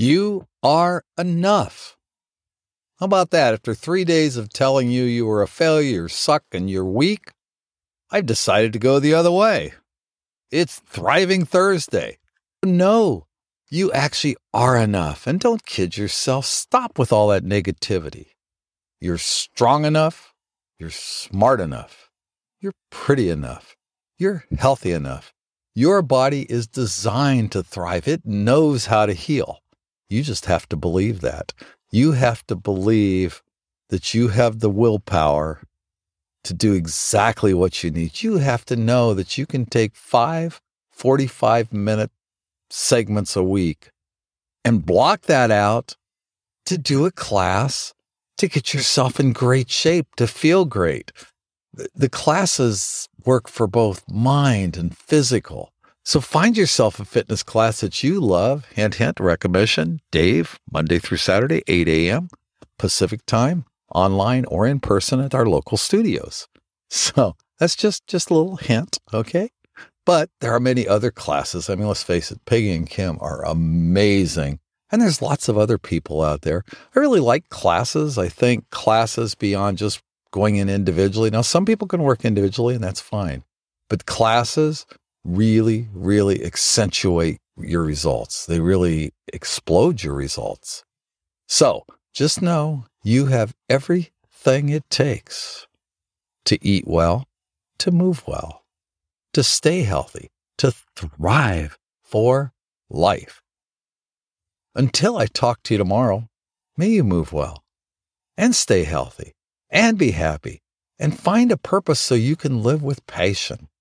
You are enough. How about that? After three days of telling you you were a failure, suck, and you're weak, I've decided to go the other way. It's Thriving Thursday. No, you actually are enough. And don't kid yourself. Stop with all that negativity. You're strong enough. You're smart enough. You're pretty enough. You're healthy enough. Your body is designed to thrive. It knows how to heal. You just have to believe that. You have to believe that you have the willpower to do exactly what you need. You have to know that you can take five 45 minute segments a week and block that out to do a class to get yourself in great shape, to feel great. The classes work for both mind and physical. So find yourself a fitness class that you love. Hint, hint, recommendation Dave, Monday through Saturday, 8 a.m. Pacific time, online or in person at our local studios. So that's just, just a little hint. Okay. But there are many other classes. I mean, let's face it, Peggy and Kim are amazing. And there's lots of other people out there. I really like classes. I think classes beyond just going in individually. Now, some people can work individually and that's fine. But classes really, really accentuate your results. They really explode your results. So just know you have everything it takes to eat well, to move well, to stay healthy, to thrive for life. Until I talk to you tomorrow, may you move well and stay healthy and be happy and find a purpose so you can live with passion